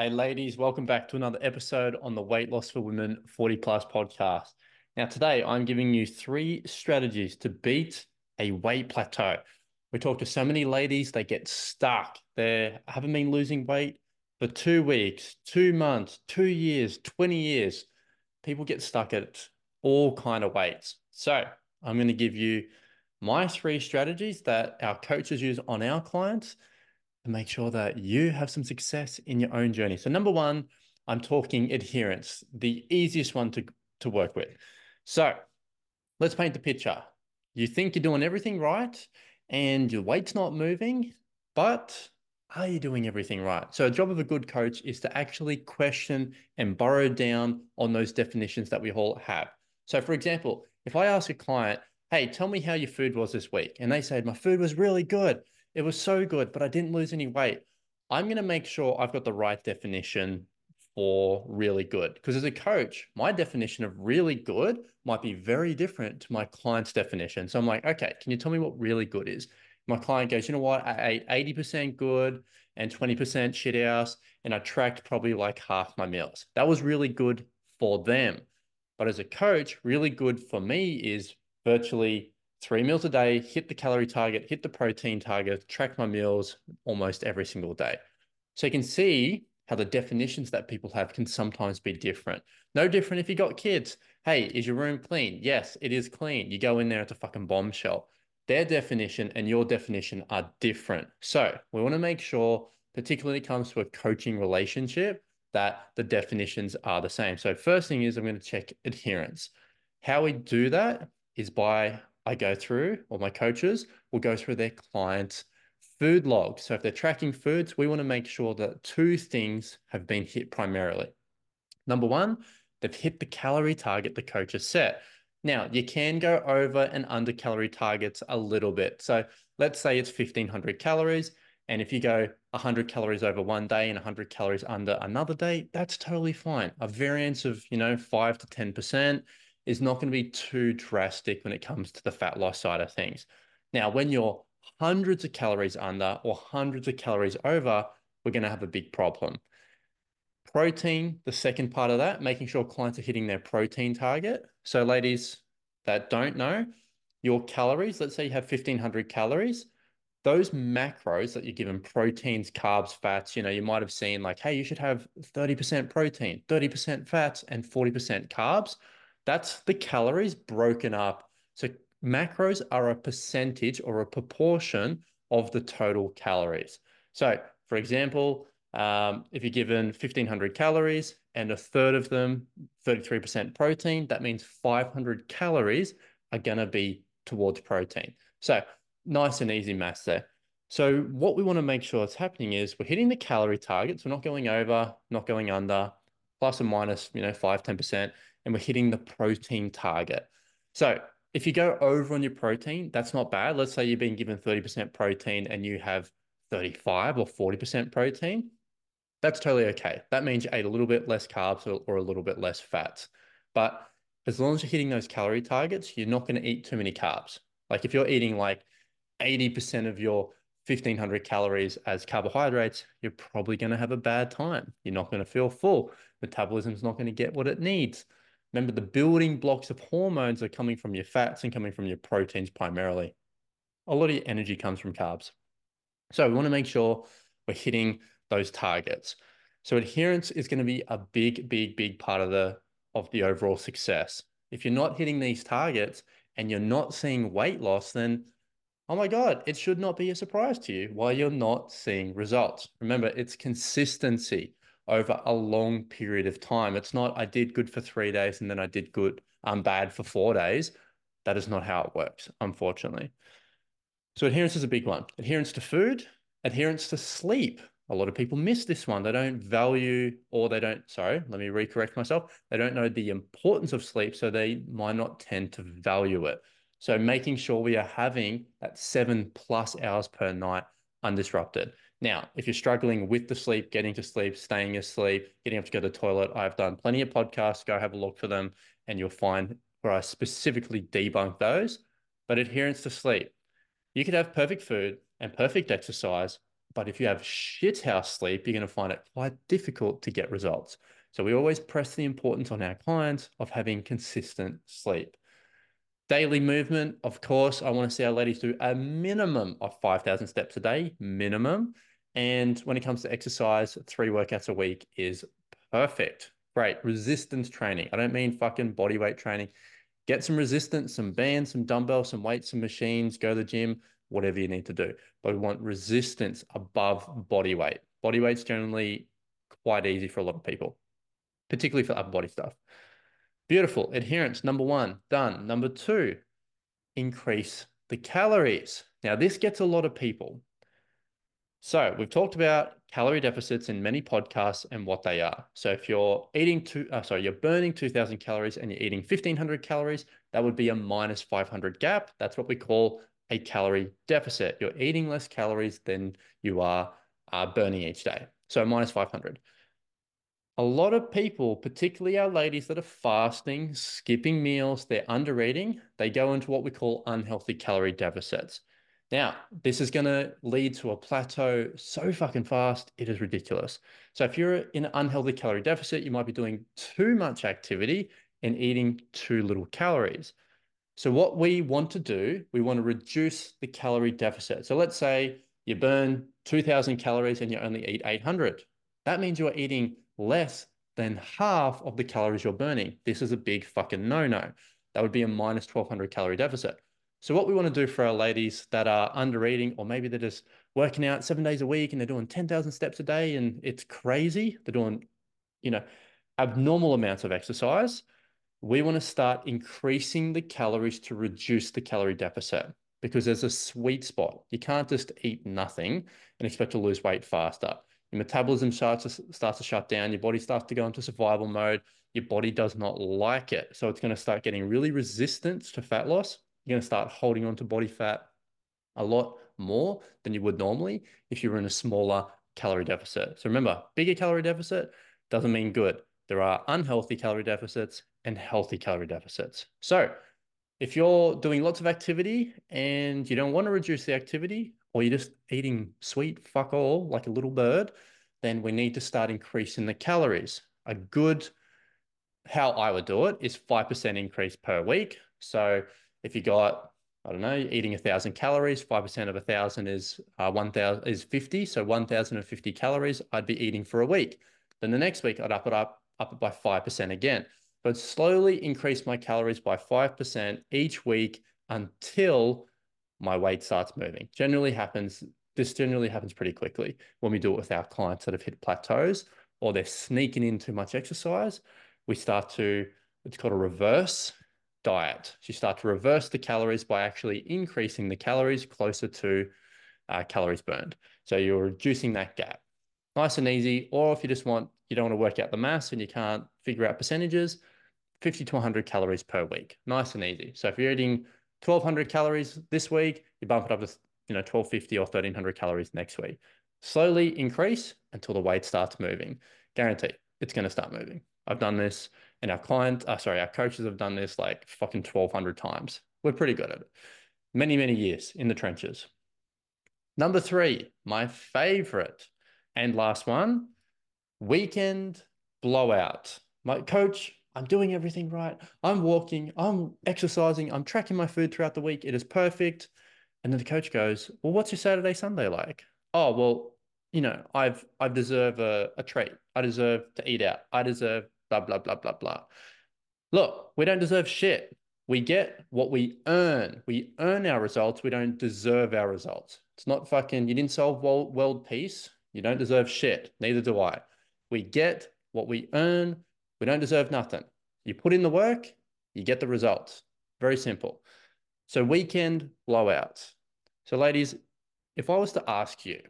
Hey, ladies, welcome back to another episode on the Weight Loss for Women 40 Plus podcast. Now, today I'm giving you three strategies to beat a weight plateau. We talk to so many ladies, they get stuck. They haven't been losing weight for two weeks, two months, two years, 20 years. People get stuck at all kind of weights. So I'm going to give you my three strategies that our coaches use on our clients to make sure that you have some success in your own journey. So, number one, I'm talking adherence, the easiest one to, to work with. So, let's paint the picture. You think you're doing everything right and your weight's not moving, but are you doing everything right? So, a job of a good coach is to actually question and borrow down on those definitions that we all have. So, for example, if I ask a client, Hey, tell me how your food was this week, and they said, My food was really good it was so good, but I didn't lose any weight. I'm going to make sure I've got the right definition for really good. Because as a coach, my definition of really good might be very different to my client's definition. So I'm like, okay, can you tell me what really good is? My client goes, you know what? I ate 80% good and 20% shit house, and I tracked probably like half my meals. That was really good for them. But as a coach, really good for me is virtually three meals a day, hit the calorie target, hit the protein target, track my meals almost every single day. So you can see how the definitions that people have can sometimes be different. No different if you got kids. Hey, is your room clean? Yes, it is clean. You go in there, it's a fucking bombshell. Their definition and your definition are different. So we want to make sure, particularly when it comes to a coaching relationship, that the definitions are the same. So first thing is I'm going to check adherence. How we do that is by I go through, or my coaches will go through their clients' food log. So if they're tracking foods, we want to make sure that two things have been hit primarily. Number one, they've hit the calorie target the coach has set. Now, you can go over and under calorie targets a little bit. So let's say it's 1500 calories. And if you go 100 calories over one day and 100 calories under another day, that's totally fine. A variance of, you know, 5 to 10% is not going to be too drastic when it comes to the fat loss side of things. Now, when you're hundreds of calories under or hundreds of calories over, we're going to have a big problem. Protein, the second part of that, making sure clients are hitting their protein target. So, ladies that don't know, your calories, let's say you have 1500 calories, those macros that you're given proteins, carbs, fats, you know, you might have seen like, hey, you should have 30% protein, 30% fats, and 40% carbs. That's the calories broken up. So macros are a percentage or a proportion of the total calories. So, for example, um, if you're given 1500 calories and a third of them, 33% protein, that means 500 calories are going to be towards protein. So, nice and easy maths there. So, what we want to make sure is happening is we're hitting the calorie targets. We're not going over, not going under, plus or minus, you know, 5, 10% and we're hitting the protein target. So if you go over on your protein, that's not bad. Let's say you've been given 30% protein and you have 35 or 40% protein. That's totally okay. That means you ate a little bit less carbs or, or a little bit less fats. But as long as you're hitting those calorie targets, you're not going to eat too many carbs. Like if you're eating like 80% of your 1500 calories as carbohydrates, you're probably going to have a bad time. You're not going to feel full. Metabolism's not going to get what it needs. Remember, the building blocks of hormones are coming from your fats and coming from your proteins primarily. A lot of your energy comes from carbs. So we want to make sure we're hitting those targets. So adherence is going to be a big, big, big part of the of the overall success. If you're not hitting these targets and you're not seeing weight loss, then oh my God, it should not be a surprise to you why you're not seeing results. Remember, it's consistency over a long period of time. It's not I did good for three days and then I did good, I'm um, bad for four days. That is not how it works, unfortunately. So adherence is a big one. Adherence to food, adherence to sleep. A lot of people miss this one. They don't value or they don't, sorry, let me recorrect myself. They don't know the importance of sleep, so they might not tend to value it. So making sure we are having that seven plus hours per night undisrupted. Now, if you're struggling with the sleep, getting to sleep, staying asleep, getting up to go to the toilet, I've done plenty of podcasts. Go have a look for them, and you'll find where I specifically debunk those. But adherence to sleep, you could have perfect food and perfect exercise, but if you have shit house sleep, you're going to find it quite difficult to get results. So we always press the importance on our clients of having consistent sleep. Daily movement, of course, I want to see our ladies do a minimum of 5,000 steps a day, minimum. And when it comes to exercise, three workouts a week is perfect. Great. Resistance training. I don't mean fucking body weight training. Get some resistance, some bands, some dumbbells, some weights, some machines, go to the gym, whatever you need to do. But we want resistance above body weight. Body weight's generally quite easy for a lot of people, particularly for upper body stuff. Beautiful. Adherence, number one, done. Number two, increase the calories. Now, this gets a lot of people. So, we've talked about calorie deficits in many podcasts and what they are. So, if you're eating two, uh, sorry, you're burning 2000 calories and you're eating 1500 calories, that would be a minus 500 gap. That's what we call a calorie deficit. You're eating less calories than you are uh, burning each day. So, minus 500 a lot of people, particularly our ladies that are fasting, skipping meals, they're under eating, they go into what we call unhealthy calorie deficits. Now, this is going to lead to a plateau so fucking fast, it is ridiculous. So, if you're in an unhealthy calorie deficit, you might be doing too much activity and eating too little calories. So, what we want to do, we want to reduce the calorie deficit. So, let's say you burn 2000 calories and you only eat 800. That means you're eating less than half of the calories you're burning. This is a big fucking no-no. That would be a minus 1200 calorie deficit. So what we want to do for our ladies that are under eating, or maybe they're just working out seven days a week and they're doing 10,000 steps a day and it's crazy. They're doing, you know, abnormal amounts of exercise. We want to start increasing the calories to reduce the calorie deficit because there's a sweet spot. You can't just eat nothing and expect to lose weight faster your metabolism starts to, starts to shut down, your body starts to go into survival mode, your body does not like it. So it's going to start getting really resistant to fat loss. You're going to start holding on to body fat a lot more than you would normally if you were in a smaller calorie deficit. So remember, bigger calorie deficit doesn't mean good. There are unhealthy calorie deficits and healthy calorie deficits. So if you're doing lots of activity and you don't want to reduce the activity, or you're just eating sweet fuck all like a little bird, then we need to start increasing the calories. A good, how I would do it is 5% increase per week. So if you got, I don't know, eating a thousand calories, 5% of a thousand is uh, 1,000 is 50. So 1,050 calories I'd be eating for a week. Then the next week I'd up it up, up it by 5% again. But slowly increase my calories by 5% each week until my weight starts moving. Generally happens, this generally happens pretty quickly when we do it with our clients that have hit plateaus or they're sneaking in too much exercise. We start to, it's called a reverse diet. So you start to reverse the calories by actually increasing the calories closer to uh, calories burned. So you're reducing that gap. Nice and easy. Or if you just want, you don't want to work out the mass and you can't figure out percentages, 50 to 100 calories per week. Nice and easy. So if you're eating 1200 calories this week, you bump it up to you know 1250 or 1300 calories next week. Slowly increase until the weight starts moving. Guarantee it's going to start moving. I've done this, and our clients, uh, sorry, our coaches have done this like fucking 1200 times. We're pretty good at it. Many, many years in the trenches. Number three, my favorite and last one, weekend blowout. My coach I'm doing everything right. I'm walking, I'm exercising, I'm tracking my food throughout the week. It is perfect. And then the coach goes, Well, what's your Saturday, Sunday like? Oh, well, you know, I've I deserve a, a treat. I deserve to eat out. I deserve blah, blah, blah, blah, blah. Look, we don't deserve shit. We get what we earn. We earn our results. We don't deserve our results. It's not fucking, you didn't solve world, world peace. You don't deserve shit. Neither do I. We get what we earn. We don't deserve nothing. You put in the work, you get the results. Very simple. So weekend blowouts. So ladies, if I was to ask you,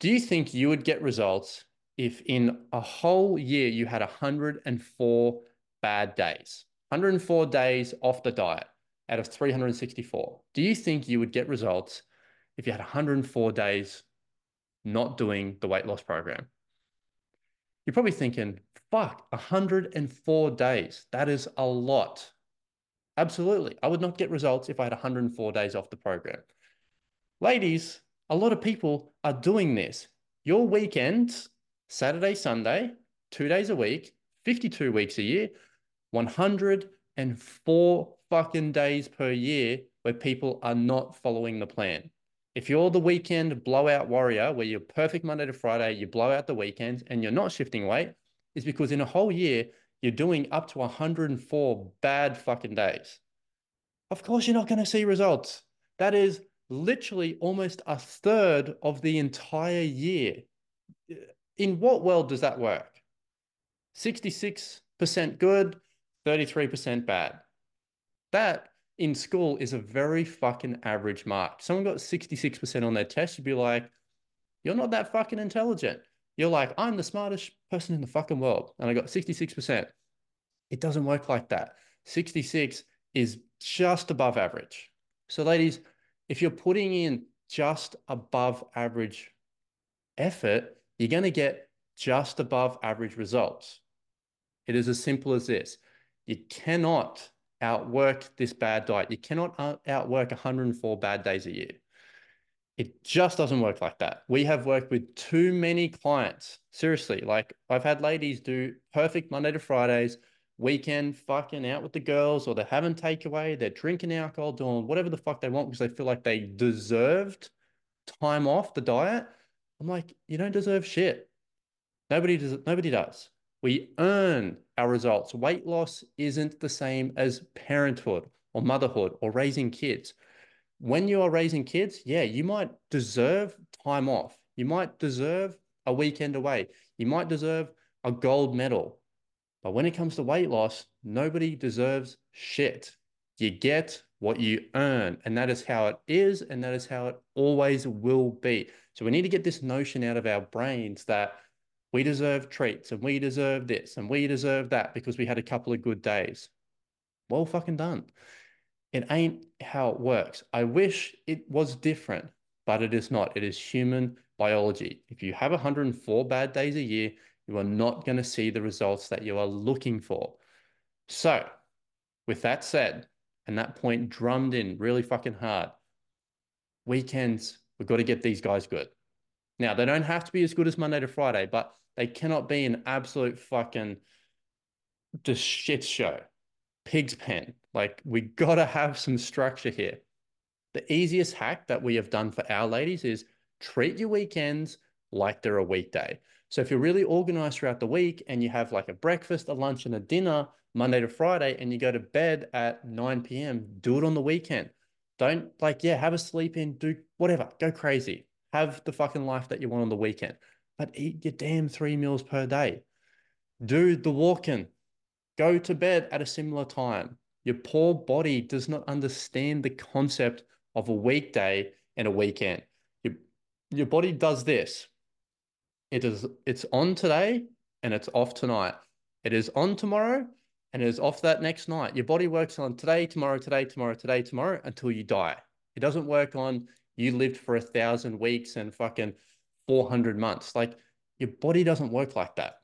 do you think you would get results if in a whole year you had 104 bad days, 104 days off the diet out of 364? Do you think you would get results if you had 104 days not doing the weight loss program? You're probably thinking, fuck, 104 days. That is a lot. Absolutely. I would not get results if I had 104 days off the program. Ladies, a lot of people are doing this. Your weekends, Saturday, Sunday, two days a week, 52 weeks a year, 104 fucking days per year where people are not following the plan. If you're the weekend blowout warrior where you're perfect Monday to Friday, you blow out the weekends and you're not shifting weight, is because in a whole year, you're doing up to 104 bad fucking days. Of course, you're not going to see results. That is literally almost a third of the entire year. In what world does that work? 66% good, 33% bad. That in school is a very fucking average mark. Someone got 66% on their test, you'd be like, you're not that fucking intelligent. You're like, I'm the smartest person in the fucking world. And I got 66%. It doesn't work like that. 66 is just above average. So, ladies, if you're putting in just above average effort, you're going to get just above average results. It is as simple as this. You cannot outwork this bad diet. You cannot uh, outwork 104 bad days a year. It just doesn't work like that. We have worked with too many clients. Seriously, like I've had ladies do perfect Monday to Fridays, weekend fucking out with the girls, or they're having takeaway, they're drinking alcohol, doing whatever the fuck they want because they feel like they deserved time off the diet. I'm like, you don't deserve shit. Nobody does. Nobody does. We earn our results. Weight loss isn't the same as parenthood or motherhood or raising kids when you are raising kids, yeah, you might deserve time off. You might deserve a weekend away. You might deserve a gold medal. But when it comes to weight loss, nobody deserves shit. You get what you earn. And that is how it is. And that is how it always will be. So we need to get this notion out of our brains that we deserve treats and we deserve this and we deserve that because we had a couple of good days. Well, fucking done. It ain't how it works. I wish it was different, but it is not. It is human biology. If you have 104 bad days a year, you are not going to see the results that you are looking for. So, with that said, and that point drummed in really fucking hard, weekends, we've got to get these guys good. Now, they don't have to be as good as Monday to Friday, but they cannot be an absolute fucking just shit show pig's pen. Like we got to have some structure here. The easiest hack that we have done for our ladies is treat your weekends like they're a weekday. So if you're really organized throughout the week and you have like a breakfast, a lunch, and a dinner Monday to Friday, and you go to bed at 9 p.m., do it on the weekend. Don't like, yeah, have a sleep in, do whatever, go crazy. Have the fucking life that you want on the weekend, but eat your damn three meals per day. Do the walking, Go to bed at a similar time. Your poor body does not understand the concept of a weekday and a weekend. Your, your body does this. It is it's on today and it's off tonight. It is on tomorrow and it is off that next night. Your body works on today, tomorrow, today, tomorrow, today, tomorrow until you die. It doesn't work on you lived for a thousand weeks and fucking 400 months. Like your body doesn't work like that.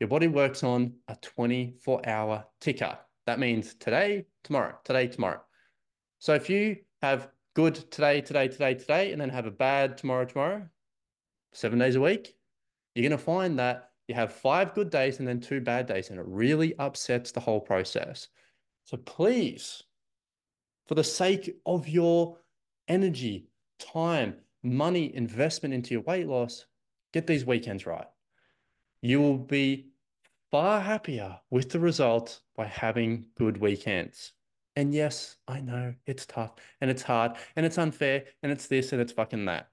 Your body works on a 24 hour ticker. That means today, tomorrow, today, tomorrow. So if you have good today, today, today, today, and then have a bad tomorrow, tomorrow, seven days a week, you're going to find that you have five good days and then two bad days, and it really upsets the whole process. So please, for the sake of your energy, time, money, investment into your weight loss, get these weekends right. You will be far happier with the results by having good weekends. And yes, I know it's tough and it's hard and it's unfair and it's this and it's fucking that.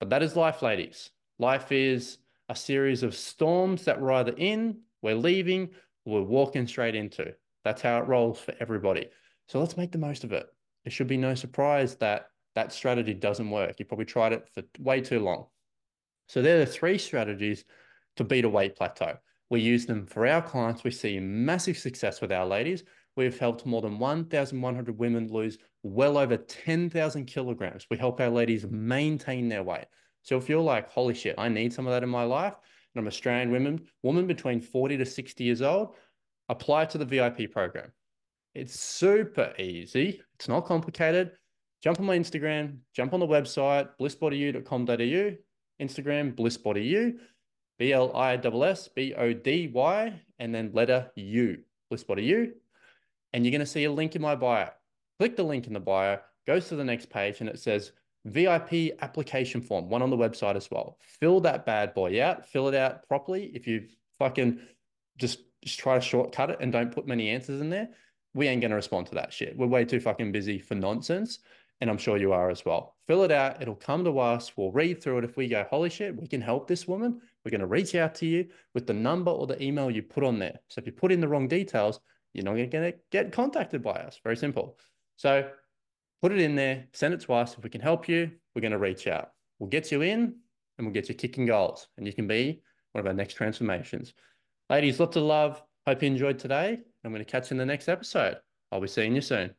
But that is life, ladies. Life is a series of storms that we're either in, we're leaving, or we're walking straight into. That's how it rolls for everybody. So let's make the most of it. It should be no surprise that that strategy doesn't work. You probably tried it for way too long. So there are three strategies to beat a weight plateau. We use them for our clients. We see massive success with our ladies. We've helped more than 1,100 women lose well over 10,000 kilograms. We help our ladies maintain their weight. So if you're like, holy shit, I need some of that in my life, and I'm Australian women, woman between 40 to 60 years old, apply to the VIP program. It's super easy. It's not complicated. jump on my Instagram, jump on the website, blissbodyu.com.au, Instagram, blissbodyu, B L I S S B O D Y, and then letter U, blissbodyu. And you're going to see a link in my bio. Click the link in the bio, goes to the next page, and it says VIP application form, one on the website as well. Fill that bad boy out, fill it out properly. If you fucking just, just try to shortcut it and don't put many answers in there, we ain't going to respond to that shit. We're way too fucking busy for nonsense. And I'm sure you are as well. Fill it out. It'll come to us. We'll read through it. If we go, holy shit, we can help this woman, we're going to reach out to you with the number or the email you put on there. So if you put in the wrong details, you're not going to get contacted by us. Very simple. So put it in there, send it to us. If we can help you, we're going to reach out. We'll get you in and we'll get you kicking goals. And you can be one of our next transformations. Ladies, lots of love. Hope you enjoyed today. I'm going to catch you in the next episode. I'll be seeing you soon.